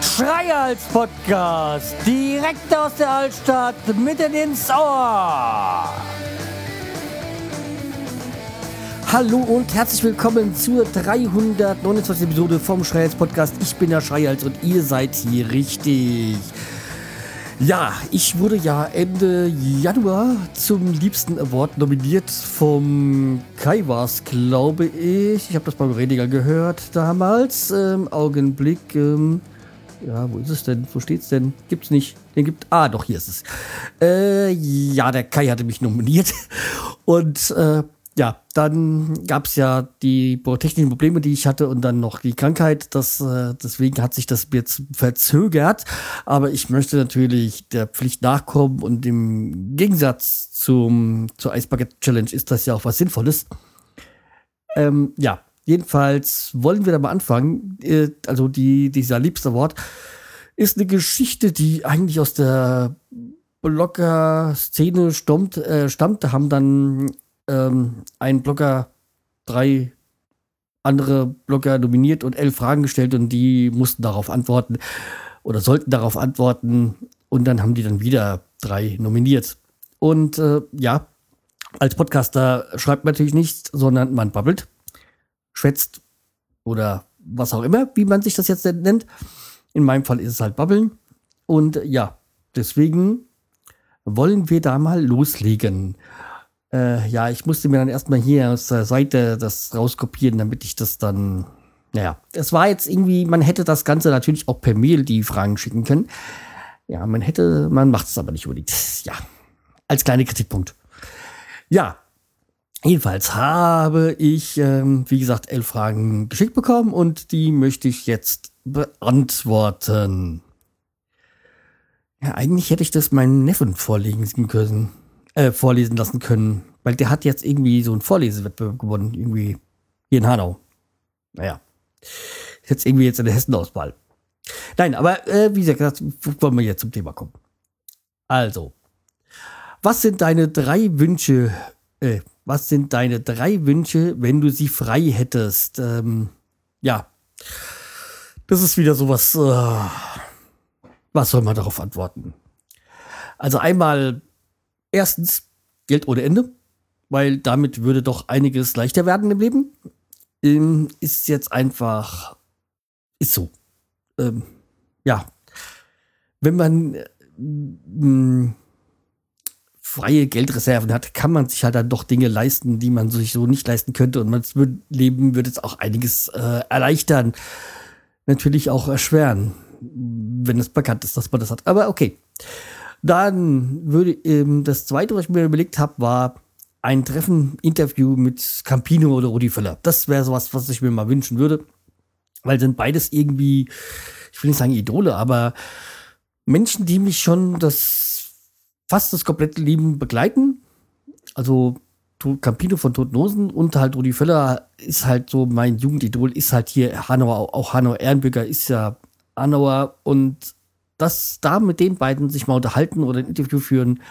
Schreihals Podcast, direkt aus der Altstadt, mitten ins Ohr. Hallo und herzlich willkommen zur 329. Episode vom Schreihals Podcast. Ich bin der Schreihals und ihr seid hier richtig. Ja, ich wurde ja Ende Januar zum liebsten Award nominiert vom Kai war's, glaube ich. Ich habe das beim Rediger gehört damals. Ähm, Augenblick. Ähm, ja, wo ist es denn? Wo steht's denn? Gibt's nicht. Den gibt. Ah, doch, hier ist es. Äh, ja, der Kai hatte mich nominiert. Und äh, ja, dann gab es ja die technischen Probleme, die ich hatte und dann noch die Krankheit. Das, äh, deswegen hat sich das jetzt verzögert. Aber ich möchte natürlich der Pflicht nachkommen und im Gegensatz zum, zur Ice Bucket Challenge ist das ja auch was Sinnvolles. Ähm, ja, jedenfalls wollen wir da mal anfangen. Äh, also die, dieser liebste Wort ist eine Geschichte, die eigentlich aus der Blogger-Szene stammt, äh, stammt. Da haben dann ähm, ein Blogger drei andere Blogger nominiert und elf Fragen gestellt und die mussten darauf antworten oder sollten darauf antworten und dann haben die dann wieder drei nominiert. Und äh, ja, als Podcaster schreibt man natürlich nichts, sondern man babbelt, schwätzt oder was auch immer, wie man sich das jetzt nennt. In meinem Fall ist es halt babbeln. Und ja, deswegen wollen wir da mal loslegen. Äh, ja, ich musste mir dann erstmal hier aus der Seite das rauskopieren, damit ich das dann. Naja, es war jetzt irgendwie, man hätte das Ganze natürlich auch per Mail die Fragen schicken können. Ja, man hätte, man macht es aber nicht unbedingt. Ja, als kleiner Kritikpunkt. Ja, jedenfalls habe ich, ähm, wie gesagt, elf Fragen geschickt bekommen und die möchte ich jetzt beantworten. Ja, eigentlich hätte ich das meinen Neffen vorlegen können äh, vorlesen lassen können. Weil der hat jetzt irgendwie so einen Vorlesewettbewerb gewonnen, irgendwie hier in Hanau. Naja. Jetzt irgendwie jetzt in der Hessen-Auswahl. Nein, aber äh, wie gesagt, wollen wir jetzt zum Thema kommen. Also, was sind deine drei Wünsche? Äh, was sind deine drei Wünsche, wenn du sie frei hättest? Ähm, ja, das ist wieder sowas. Äh, was soll man darauf antworten? Also einmal Erstens, Geld ohne Ende, weil damit würde doch einiges leichter werden im Leben. Ähm, ist jetzt einfach, ist so. Ähm, ja, wenn man äh, freie Geldreserven hat, kann man sich halt dann doch Dinge leisten, die man sich so nicht leisten könnte. Und das Leben würde es auch einiges äh, erleichtern. Natürlich auch erschweren, wenn es bekannt ist, dass man das hat. Aber okay. Dann würde ähm, das zweite, was ich mir überlegt habe, war ein Treffen, Interview mit Campino oder Rudi Völler. Das wäre sowas, was ich mir mal wünschen würde. Weil sind beides irgendwie, ich will nicht sagen Idole, aber Menschen, die mich schon das fast das komplette Leben begleiten. Also Campino von Toten und halt Rudi Völler ist halt so mein Jugendidol, ist halt hier Hanauer, auch Hanauer Ehrenbürger ist ja Hanauer und das da mit den beiden sich mal unterhalten oder ein Interview führen,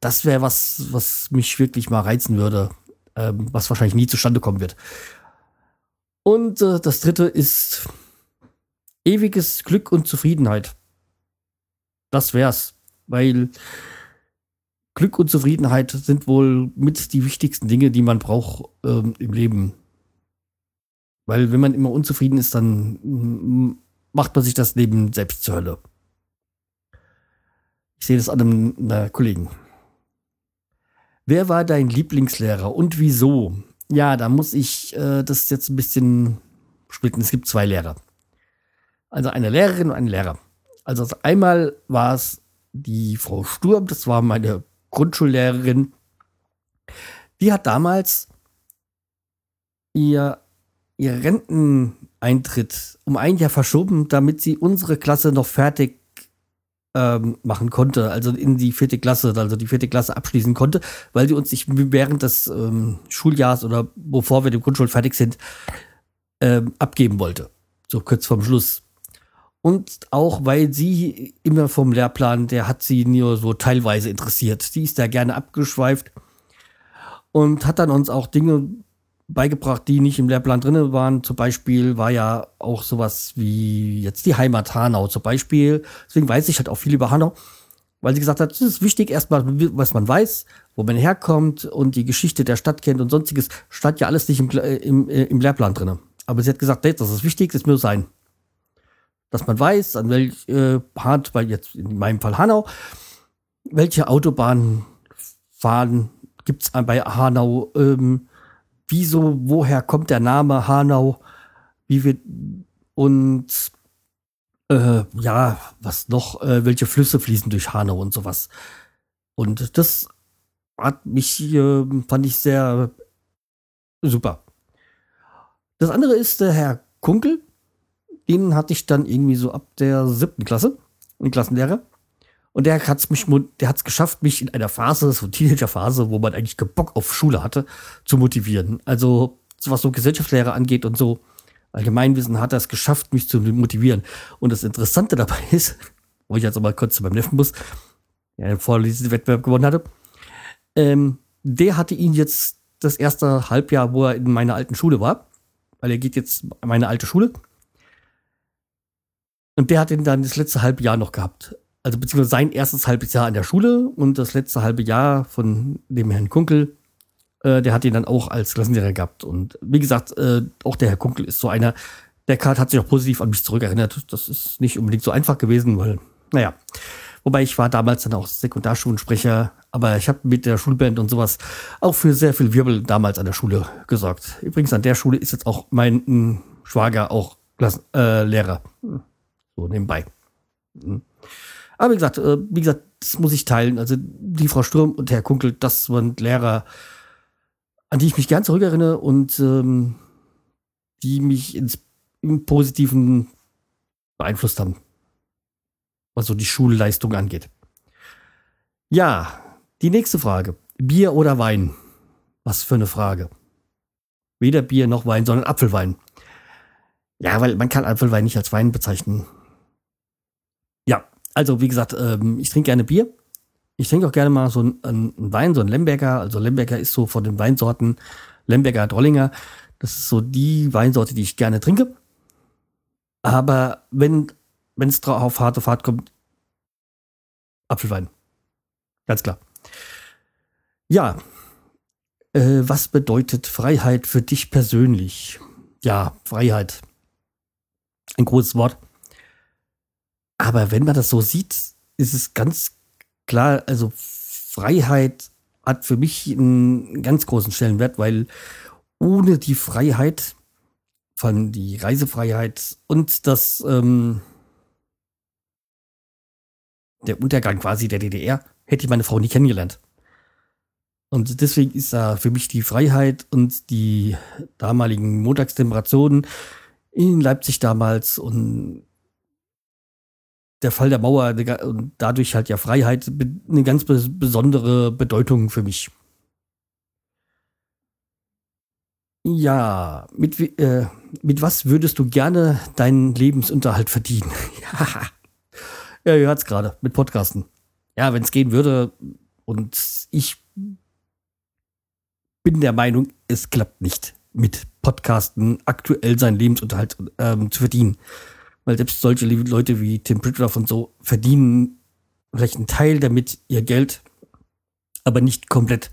das wäre was, was mich wirklich mal reizen würde, ähm, was wahrscheinlich nie zustande kommen wird. Und äh, das dritte ist ewiges Glück und Zufriedenheit. Das wär's, weil Glück und Zufriedenheit sind wohl mit die wichtigsten Dinge, die man braucht ähm, im Leben. Weil wenn man immer unzufrieden ist, dann mm, macht man sich das Leben selbst zur Hölle. Ich sehe das an einem, einem Kollegen. Wer war dein Lieblingslehrer und wieso? Ja, da muss ich äh, das jetzt ein bisschen splitten. Es gibt zwei Lehrer. Also eine Lehrerin und ein Lehrer. Also einmal war es die Frau Sturm, das war meine Grundschullehrerin. Die hat damals ihr, ihr Renteneintritt um ein Jahr verschoben, damit sie unsere Klasse noch fertig ähm, machen konnte, also in die vierte Klasse, also die vierte Klasse abschließen konnte, weil sie uns nicht während des ähm, Schuljahres oder bevor wir die Grundschule fertig sind, ähm, abgeben wollte. So kurz vorm Schluss. Und auch, weil sie immer vom Lehrplan, der hat sie nur so teilweise interessiert. Sie ist da gerne abgeschweift. und hat dann uns auch Dinge beigebracht, die nicht im Lehrplan drin waren. Zum Beispiel war ja auch sowas wie jetzt die Heimat Hanau zum Beispiel. Deswegen weiß ich halt auch viel über Hanau, weil sie gesagt hat, es ist wichtig erstmal, was man weiß, wo man herkommt und die Geschichte der Stadt kennt und sonstiges. Stand ja alles nicht im, im, im Lehrplan drin. Aber sie hat gesagt, nee, das ist wichtig, das muss sein. Dass man weiß, an welch äh, weil jetzt in meinem Fall Hanau, welche Autobahnen fahren, gibt es bei Hanau, ähm, wieso, woher kommt der Name Hanau, wie wir und äh, ja, was noch, äh, welche Flüsse fließen durch Hanau und sowas. Und das hat mich, äh, fand ich sehr super. Das andere ist der Herr Kunkel. Den hatte ich dann irgendwie so ab der siebten Klasse, einen Klassenlehrer. Und der hat es mich, der hat es geschafft, mich in einer Phase, so Teenager-Phase, wo man eigentlich Bock auf Schule hatte, zu motivieren. Also, was so Gesellschaftslehre angeht und so Allgemeinwissen hat er es geschafft, mich zu motivieren. Und das Interessante dabei ist, wo ich jetzt aber kurz zu meinem Neffen muss, der einen Vorlesungswettbewerb gewonnen hatte, ähm, der hatte ihn jetzt das erste Halbjahr, wo er in meiner alten Schule war, weil er geht jetzt in meine alte Schule. Und der hat ihn dann das letzte halbe Jahr noch gehabt also beziehungsweise sein erstes halbes Jahr an der Schule und das letzte halbe Jahr von dem Herrn Kunkel, äh, der hat ihn dann auch als Klassenlehrer gehabt. Und wie gesagt, äh, auch der Herr Kunkel ist so einer, der Kart hat sich auch positiv an mich zurückerinnert. Das ist nicht unbedingt so einfach gewesen, weil, naja. Wobei ich war damals dann auch Sekundarschulensprecher, aber ich habe mit der Schulband und sowas auch für sehr viel Wirbel damals an der Schule gesorgt. Übrigens an der Schule ist jetzt auch mein m, Schwager auch Klassen, äh, Lehrer. So nebenbei. Hm. Aber wie gesagt, äh, wie gesagt, das muss ich teilen. Also die Frau Sturm und Herr Kunkel, das waren Lehrer, an die ich mich gern zurückerinnere und ähm, die mich ins, im Positiven beeinflusst haben, was so die Schulleistung angeht. Ja, die nächste Frage. Bier oder Wein? Was für eine Frage. Weder Bier noch Wein, sondern Apfelwein. Ja, weil man kann Apfelwein nicht als Wein bezeichnen. Also wie gesagt, ähm, ich trinke gerne Bier. Ich trinke auch gerne mal so einen, einen Wein, so ein Lemberger. Also Lemberger ist so von den Weinsorten Lemberger Drollinger. Das ist so die Weinsorte, die ich gerne trinke. Aber wenn es auf harte Fahrt kommt, Apfelwein. Ganz klar. Ja, äh, was bedeutet Freiheit für dich persönlich? Ja, Freiheit. Ein großes Wort. Aber wenn man das so sieht, ist es ganz klar, also Freiheit hat für mich einen ganz großen Stellenwert, weil ohne die Freiheit, von die Reisefreiheit und das ähm, der Untergang quasi der DDR, hätte ich meine Frau nie kennengelernt. Und deswegen ist da für mich die Freiheit und die damaligen Montagstemperaturen in Leipzig damals und der Fall der Mauer und dadurch halt ja Freiheit eine ganz besondere Bedeutung für mich. Ja, mit, äh, mit was würdest du gerne deinen Lebensunterhalt verdienen? ja, ihr hört es gerade, mit Podcasten. Ja, wenn es gehen würde und ich bin der Meinung, es klappt nicht, mit Podcasten aktuell seinen Lebensunterhalt ähm, zu verdienen. Weil selbst solche Leute wie Tim Pritloff und so verdienen vielleicht einen Teil damit ihr Geld, aber nicht komplett.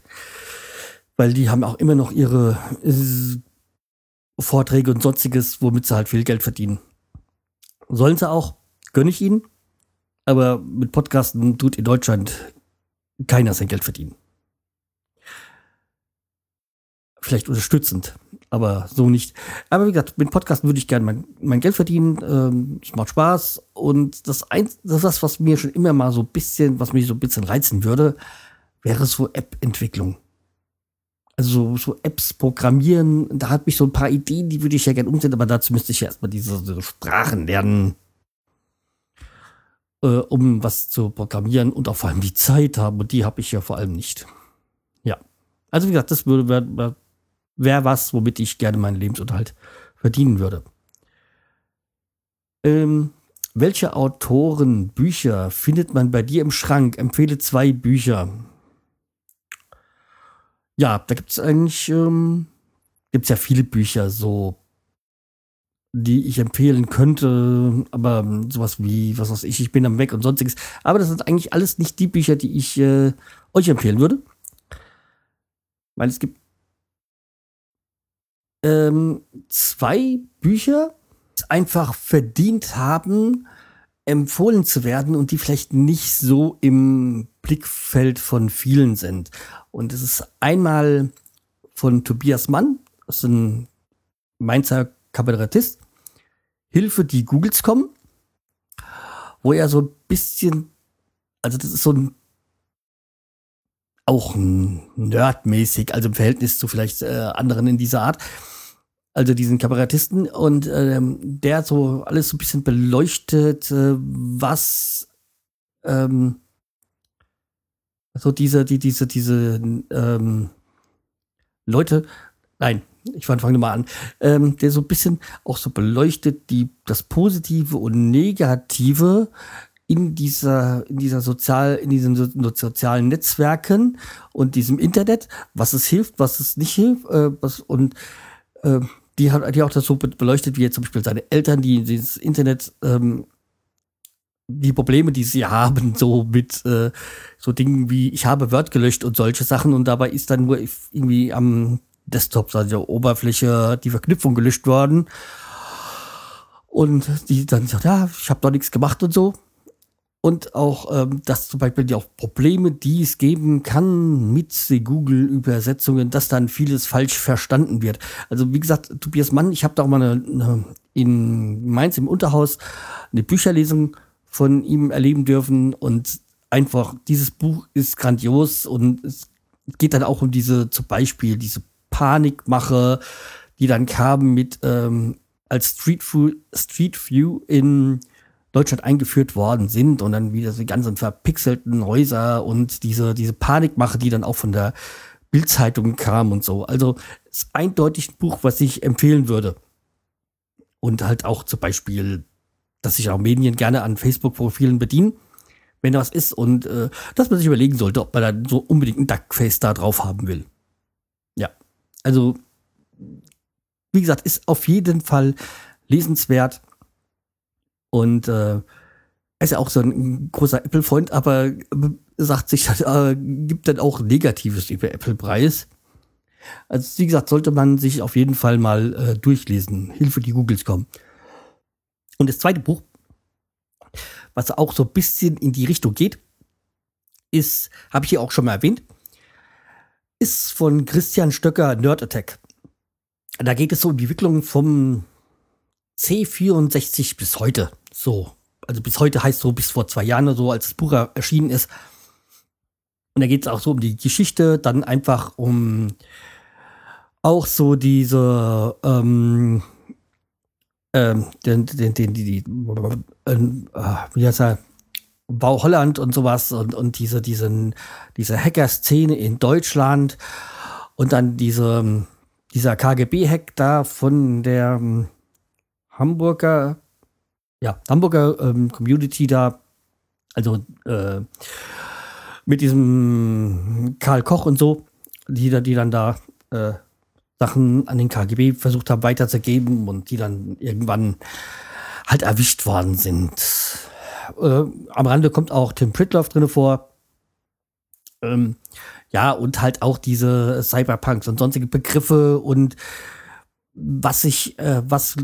Weil die haben auch immer noch ihre äh, Vorträge und sonstiges, womit sie halt viel Geld verdienen. Sollen sie auch, gönne ich ihnen. Aber mit Podcasten tut in Deutschland keiner sein Geld verdienen. Vielleicht unterstützend aber so nicht. Aber wie gesagt, mit Podcasten würde ich gerne mein, mein Geld verdienen. Ähm, es macht Spaß. Und das, ein, das, was mir schon immer mal so ein bisschen, was mich so ein bisschen reizen würde, wäre so App-Entwicklung. Also so, Apps programmieren, da hat mich so ein paar Ideen, die würde ich ja gerne umsetzen, aber dazu müsste ich ja erstmal diese, diese Sprachen lernen, äh, um was zu programmieren und auch vor allem die Zeit haben. Und die habe ich ja vor allem nicht. Ja. Also wie gesagt, das würde, wäre wäre was, womit ich gerne meinen Lebensunterhalt verdienen würde. Ähm, welche Autoren, Bücher findet man bei dir im Schrank? Empfehle zwei Bücher. ja, da gibt es eigentlich ähm, gibt's ja viele Bücher, so die ich empfehlen könnte, aber sowas wie, was weiß ich, ich bin am Weg und sonstiges. Aber das sind eigentlich alles nicht die Bücher, die ich äh, euch empfehlen würde. Weil es gibt ähm, zwei Bücher, einfach verdient haben, empfohlen zu werden und die vielleicht nicht so im Blickfeld von vielen sind. Und es ist einmal von Tobias Mann, das ist ein Mainzer Kabarettist, Hilfe, die Googles kommen, wo er so ein bisschen, also das ist so ein auch nerdmäßig, also im Verhältnis zu vielleicht äh, anderen in dieser Art, also diesen Kabarettisten. Und ähm, der so alles so ein bisschen beleuchtet, äh, was ähm, so diese, die, diese, diese ähm, Leute, nein, ich fange mal an, ähm, der so ein bisschen auch so beleuchtet, die, das Positive und Negative in dieser, in dieser sozial, in diesen so, sozialen Netzwerken und diesem Internet, was es hilft, was es nicht hilft, äh, was, und äh, die hat die auch das so beleuchtet, wie jetzt zum Beispiel seine Eltern, die dieses Internet ähm, die Probleme, die sie haben, so mit äh, so Dingen wie ich habe Word gelöscht und solche Sachen und dabei ist dann nur irgendwie am Desktop, also der Oberfläche, die Verknüpfung gelöscht worden. Und die dann sagt, ja, ich habe doch nichts gemacht und so. Und auch, ähm, dass zum Beispiel die auch Probleme, die es geben kann mit Google-Übersetzungen, dass dann vieles falsch verstanden wird. Also wie gesagt, Tobias Mann, ich habe da auch mal eine, eine, in Mainz im Unterhaus eine Bücherlesung von ihm erleben dürfen und einfach dieses Buch ist grandios und es geht dann auch um diese zum Beispiel diese Panikmache, die dann kam mit ähm, als Street Street View in Deutschland eingeführt worden sind und dann wieder die ganzen verpixelten Häuser und diese, diese Panikmache, die dann auch von der Bildzeitung kam und so. Also ist eindeutig ein Buch, was ich empfehlen würde. Und halt auch zum Beispiel, dass sich auch Medien gerne an Facebook-Profilen bedienen, wenn da was ist und äh, dass man sich überlegen sollte, ob man dann so unbedingt ein Duckface da drauf haben will. Ja, also wie gesagt, ist auf jeden Fall lesenswert. Und äh, er ist ja auch so ein großer Apple-Freund, aber sagt sich, äh, gibt dann auch Negatives über Apple-Preis. Also wie gesagt, sollte man sich auf jeden Fall mal äh, durchlesen. Hilfe, die Googles kommen. Und das zweite Buch, was auch so ein bisschen in die Richtung geht, ist, habe ich hier auch schon mal erwähnt, ist von Christian Stöcker Nerd Attack. Da geht es so um die Entwicklung vom C64 bis heute. So. Also bis heute heißt so bis vor zwei Jahren oder so, als das Buch erschienen ist. Und da geht es auch so um die Geschichte, dann einfach um auch so diese, ähm, ähm, den, den, den, die, die, äh, wie heißt er, Bau Holland und sowas und, und diese, diesen, diese Hacker-Szene in Deutschland und dann diese, dieser KGB-Hack da von der Hamburger, ja, Hamburger ähm, Community da, also äh, mit diesem Karl Koch und so, die, die dann da äh, Sachen an den KGB versucht haben weiterzugeben und die dann irgendwann halt erwischt worden sind. Äh, am Rande kommt auch Tim Pritloff drin vor. Ähm, ja, und halt auch diese Cyberpunks und sonstige Begriffe und was sich, äh, was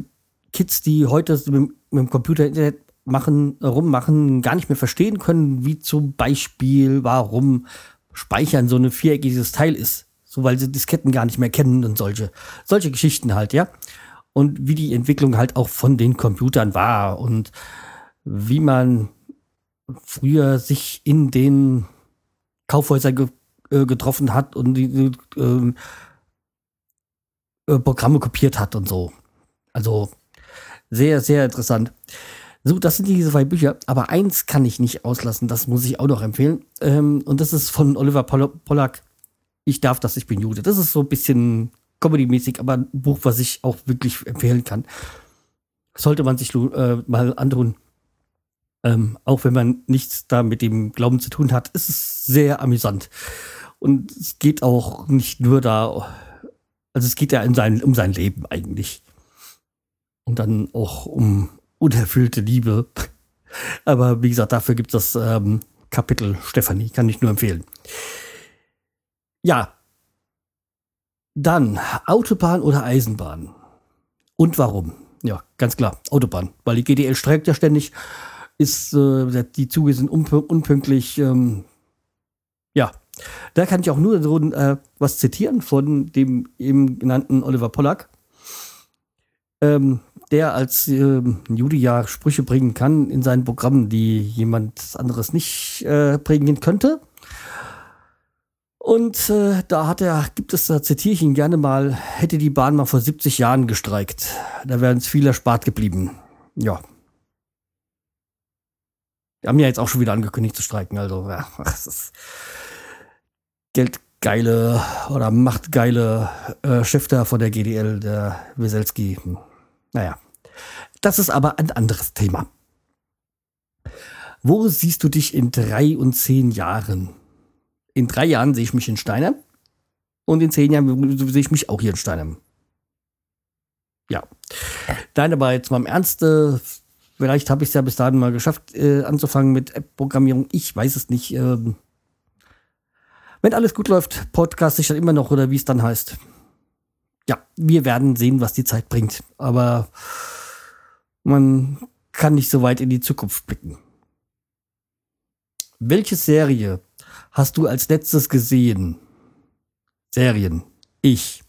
Kids, die heute mit, mit dem Computer Internet machen, rummachen, gar nicht mehr verstehen können, wie zum Beispiel, warum Speichern so ein viereckiges Teil ist. So, weil sie Disketten gar nicht mehr kennen und solche, solche Geschichten halt, ja. Und wie die Entwicklung halt auch von den Computern war und wie man früher sich in den Kaufhäusern ge äh, getroffen hat und die äh, äh, Programme kopiert hat und so. Also sehr, sehr interessant. So, das sind diese zwei Bücher. Aber eins kann ich nicht auslassen, das muss ich auch noch empfehlen. Ähm, und das ist von Oliver Pollack. Ich darf das, ich bin Jude. Das ist so ein bisschen Comedy-mäßig, aber ein Buch, was ich auch wirklich empfehlen kann. Sollte man sich äh, mal antun. Ähm, auch wenn man nichts da mit dem Glauben zu tun hat, ist es sehr amüsant. Und es geht auch nicht nur da, also es geht ja in sein, um sein Leben eigentlich. Und dann auch um unerfüllte Liebe. Aber wie gesagt, dafür gibt es das ähm, Kapitel Stefanie, kann ich nur empfehlen. Ja. Dann Autobahn oder Eisenbahn. Und warum? Ja, ganz klar, Autobahn. Weil die GDL streikt ja ständig, ist, äh, die Züge sind unpünktlich. Ähm, ja, da kann ich auch nur so, äh, was zitieren von dem eben genannten Oliver Pollack, ähm, der als äh, Jude ja Sprüche bringen kann in seinen Programmen, die jemand anderes nicht äh, bringen könnte. Und äh, da hat er, gibt es, da zitiere ich ihn gerne mal, hätte die Bahn mal vor 70 Jahren gestreikt. Da wären es viel erspart geblieben. Ja. Wir haben ja jetzt auch schon wieder angekündigt zu streiken, also ja, es ist geldgeile oder machtgeile äh, da von der GDL, der Weselski. Naja, das ist aber ein anderes Thema. Wo siehst du dich in drei und zehn Jahren? In drei Jahren sehe ich mich in Steinem und in zehn Jahren sehe ich mich auch hier in Steinem. Ja. Nein, aber jetzt mal im Ernst, vielleicht habe ich es ja bis dahin mal geschafft, äh, anzufangen mit App-Programmierung. Ich weiß es nicht. Ähm, wenn alles gut läuft, podcast ich dann immer noch oder wie es dann heißt. Ja, wir werden sehen, was die Zeit bringt. Aber man kann nicht so weit in die Zukunft blicken. Welche Serie hast du als letztes gesehen? Serien. Ich.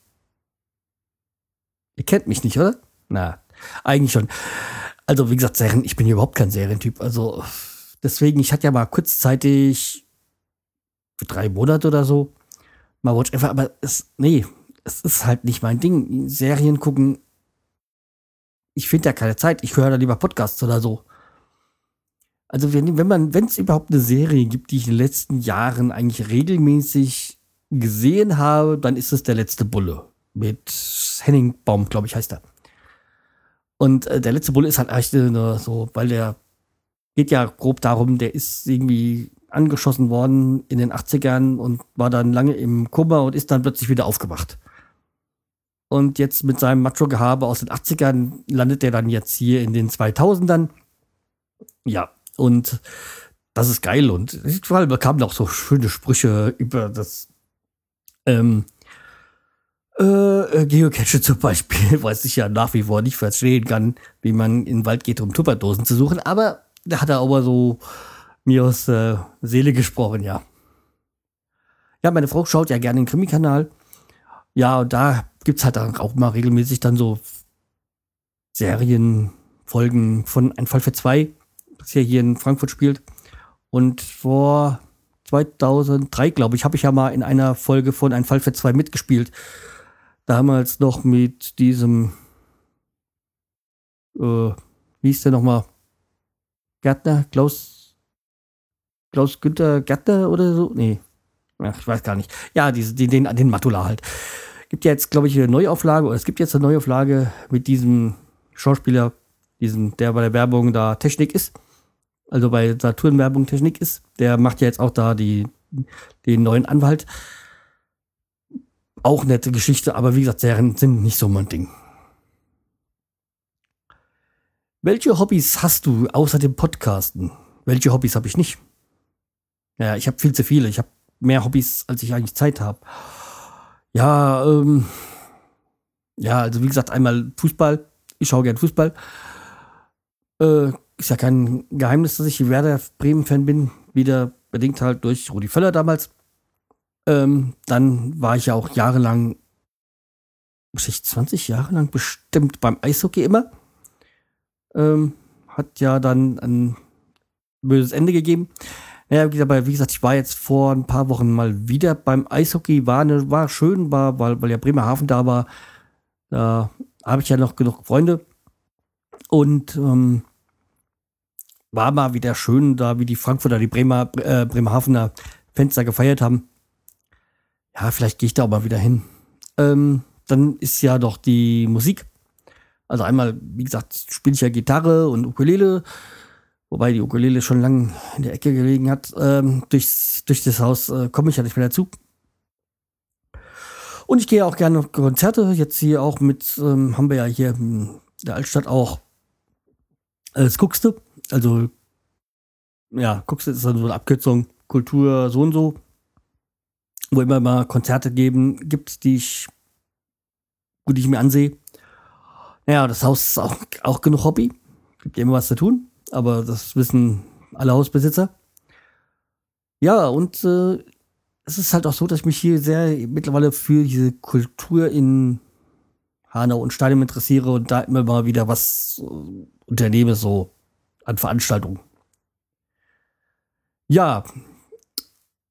Ihr kennt mich nicht, oder? Na, eigentlich schon. Also, wie gesagt, Serien, ich bin hier überhaupt kein Serientyp. Also, deswegen, ich hatte ja mal kurzzeitig für drei Monate oder so. Mal Watch Ever, aber es, nee, es ist halt nicht mein Ding. Serien gucken, ich finde ja keine Zeit. Ich höre da lieber Podcasts oder so. Also wenn, man, wenn es überhaupt eine Serie gibt, die ich in den letzten Jahren eigentlich regelmäßig gesehen habe, dann ist es der letzte Bulle mit Henning Baum, glaube ich, heißt er. Und äh, der letzte Bulle ist halt echt eine, so, weil der geht ja grob darum, der ist irgendwie angeschossen worden in den 80ern und war dann lange im Koma und ist dann plötzlich wieder aufgewacht. Und jetzt mit seinem Macho-Gehabe aus den 80ern landet er dann jetzt hier in den 2000ern. Ja, und das ist geil. Und vor allem bekamen auch so schöne Sprüche über das ähm, äh, Geocache zum Beispiel, was ich ja nach wie vor nicht verstehen kann, wie man in den Wald geht, um Tupperdosen zu suchen. Aber da hat er aber so mir aus äh, Seele gesprochen, ja. Ja, meine Frau schaut ja gerne den Krimi-Kanal. Ja, und da gibt es halt auch mal regelmäßig dann so Serienfolgen von Ein Fall für zwei, das hier, hier in Frankfurt spielt. Und vor 2003, glaube ich, habe ich ja mal in einer Folge von Ein Fall für zwei mitgespielt. Damals noch mit diesem, äh, wie hieß der nochmal? Gärtner, Klaus Klaus Günther Gatter oder so. Nee. Ach, ich weiß gar nicht. Ja, diese, den, den, den Matula halt. Gibt ja jetzt, glaube ich, eine Neuauflage, oder es gibt jetzt eine Neuauflage mit diesem Schauspieler, diesem, der bei der Werbung da Technik ist. Also bei Saturn Werbung Technik ist. Der macht ja jetzt auch da die, den neuen Anwalt. Auch nette Geschichte, aber wie gesagt, Serien sind nicht so mein Ding. Welche Hobbys hast du außer dem Podcasten? Welche Hobbys habe ich nicht? Ja, ich habe viel zu viele. Ich habe mehr Hobbys, als ich eigentlich Zeit habe. Ja, ähm, ja, also wie gesagt, einmal Fußball. Ich schaue gern Fußball. Äh, ist ja kein Geheimnis, dass ich Werder Bremen-Fan bin. Wieder bedingt halt durch Rudi Völler damals. Ähm, dann war ich ja auch jahrelang, muss ich 20 Jahre lang bestimmt beim Eishockey immer. Ähm, hat ja dann ein böses Ende gegeben. Ja, aber wie gesagt, ich war jetzt vor ein paar Wochen mal wieder beim Eishockey, war, ne, war schön, war, weil, weil ja Bremerhaven da war. Da habe ich ja noch genug Freunde. Und ähm, war mal wieder schön, da wie die Frankfurter, die Bremer, äh, Bremerhavener Fenster gefeiert haben. Ja, vielleicht gehe ich da auch mal wieder hin. Ähm, dann ist ja doch die Musik. Also einmal, wie gesagt, spiele ich ja Gitarre und Ukulele wobei die Ukulele schon lange in der Ecke gelegen hat. Ähm, durchs, durch das Haus äh, komme ich ja nicht mehr dazu. Und ich gehe auch gerne auf Konzerte. Jetzt hier auch mit, ähm, haben wir ja hier in der Altstadt auch äh, das Guckste. Also, ja, Guckste ist dann so eine Abkürzung Kultur so und so. Wo immer mal Konzerte geben, gibt, die ich, gut, die ich mir ansehe. Naja, das Haus ist auch, auch genug Hobby. Gibt immer was zu tun. Aber das wissen alle Hausbesitzer. Ja, und äh, es ist halt auch so, dass ich mich hier sehr mittlerweile für diese Kultur in Hanau und Stadium interessiere und da immer mal wieder was äh, unternehme, so an Veranstaltungen. Ja,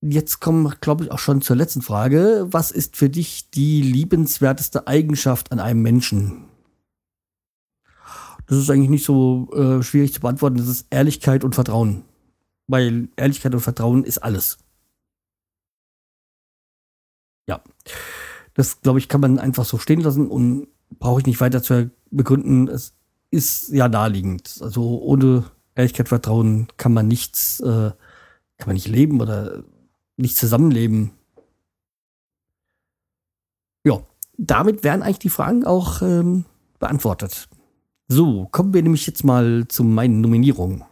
jetzt kommen glaube ich, auch schon zur letzten Frage. Was ist für dich die liebenswerteste Eigenschaft an einem Menschen? Das ist eigentlich nicht so äh, schwierig zu beantworten. Das ist Ehrlichkeit und Vertrauen. Weil Ehrlichkeit und Vertrauen ist alles. Ja. Das, glaube ich, kann man einfach so stehen lassen und brauche ich nicht weiter zu begründen. Es ist ja naheliegend. Also ohne Ehrlichkeit, Vertrauen kann man nichts, äh, kann man nicht leben oder nicht zusammenleben. Ja, damit wären eigentlich die Fragen auch ähm, beantwortet. So, kommen wir nämlich jetzt mal zu meinen Nominierungen.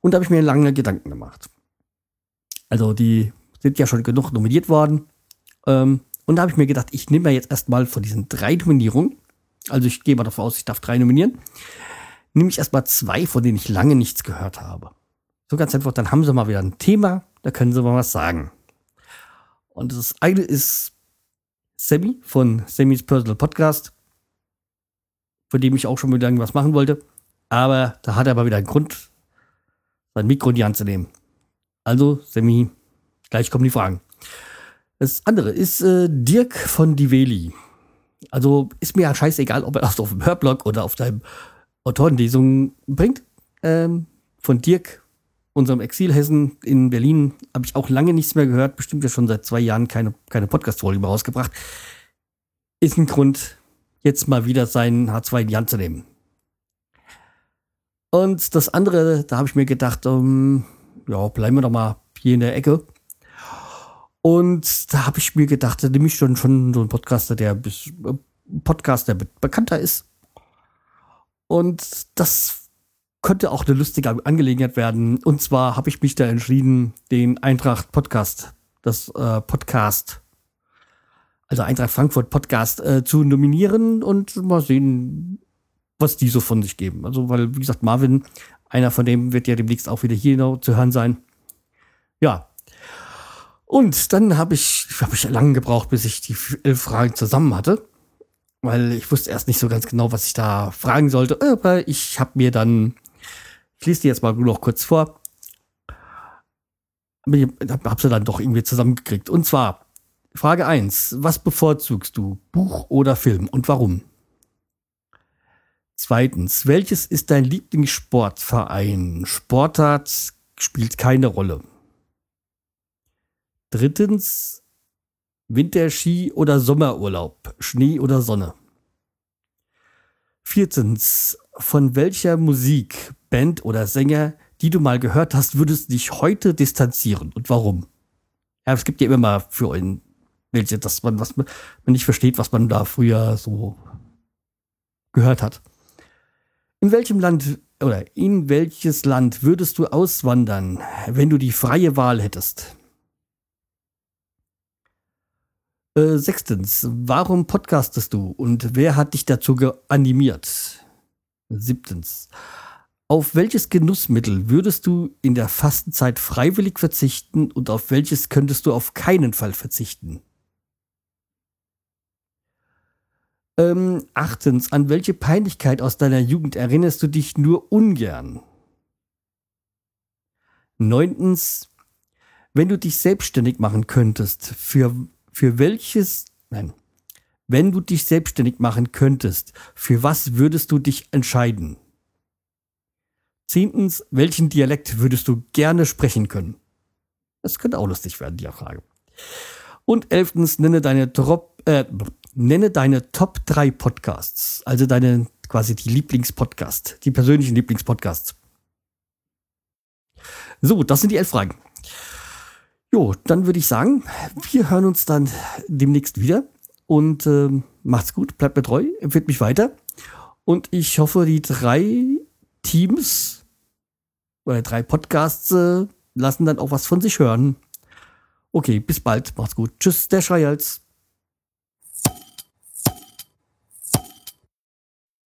Und da habe ich mir lange Gedanken gemacht. Also die sind ja schon genug nominiert worden. Ähm, und da habe ich mir gedacht, ich nehme mir jetzt erstmal von diesen drei Nominierungen, also ich gehe mal davon aus, ich darf drei nominieren, nehme ich erstmal zwei, von denen ich lange nichts gehört habe. So ganz einfach, dann haben sie mal wieder ein Thema, da können sie mal was sagen. Und das eine ist Sammy von Sammys Personal Podcast, von dem ich auch schon wieder irgendwas machen wollte. Aber da hat er aber wieder einen Grund, sein Mikro in die Hand zu nehmen. Also, Sammy, gleich kommen die Fragen. Das andere ist äh, Dirk von Diveli. Also ist mir ja scheißegal, ob er das auf dem Hörblog oder auf deinem Autorenlesung bringt. Ähm, von Dirk, unserem Exilhessen in Berlin, habe ich auch lange nichts mehr gehört. Bestimmt ja schon seit zwei Jahren keine, keine Podcast-Folge mehr rausgebracht. Ist ein Grund, jetzt mal wieder seinen H2 in die Hand zu nehmen. Und das andere, da habe ich mir gedacht, um, ja, bleiben wir doch mal hier in der Ecke. Und da habe ich mir gedacht, da nehme ich schon, schon so einen Podcaster, der äh, Podcaster bekannter ist. Und das könnte auch eine lustige Angelegenheit werden. Und zwar habe ich mich da entschieden, den Eintracht Podcast, das äh, Podcast, also Eintracht Frankfurt Podcast äh, zu nominieren und mal sehen, was die so von sich geben. Also, weil, wie gesagt, Marvin, einer von dem wird ja demnächst auch wieder hier zu hören sein. Ja, und dann habe ich, habe ich lange gebraucht, bis ich die elf Fragen zusammen hatte, weil ich wusste erst nicht so ganz genau, was ich da fragen sollte. Aber ich habe mir dann, ich lese die jetzt mal nur noch kurz vor, habe sie dann doch irgendwie zusammengekriegt. Und zwar Frage 1, was bevorzugst du, Buch oder Film und warum? Zweitens, welches ist dein Lieblingssportverein? Sportart spielt keine Rolle. Drittens, Winterski oder Sommerurlaub, Schnee oder Sonne. Viertens, von welcher Musik, Band oder Sänger, die du mal gehört hast, würdest du dich heute distanzieren und warum? Ja, es gibt ja immer mal für einen dass man, was man, nicht versteht, was man da früher so gehört hat. In welchem Land oder in welches Land würdest du auswandern, wenn du die freie Wahl hättest? Äh, sechstens, warum podcastest du und wer hat dich dazu animiert? Siebtens, auf welches Genussmittel würdest du in der Fastenzeit freiwillig verzichten und auf welches könntest du auf keinen Fall verzichten? Ähm, achtens, an welche Peinlichkeit aus deiner Jugend erinnerst du dich nur ungern? Neuntens, wenn du dich selbstständig machen könntest, für für welches, nein, wenn du dich selbstständig machen könntest, für was würdest du dich entscheiden? Zehntens, welchen Dialekt würdest du gerne sprechen können? Das könnte auch lustig werden, die Frage. Und elftens, nenne deine Top, äh, nenne deine Top 3 Podcasts, also deine quasi die Lieblingspodcasts, die persönlichen Lieblingspodcasts. So, das sind die elf Fragen. Jo, dann würde ich sagen, wir hören uns dann demnächst wieder. Und äh, macht's gut, bleibt mir treu, empfiehlt mich weiter. Und ich hoffe, die drei Teams oder drei Podcasts äh, lassen dann auch was von sich hören. Okay, bis bald, macht's gut. Tschüss, der Schreihals.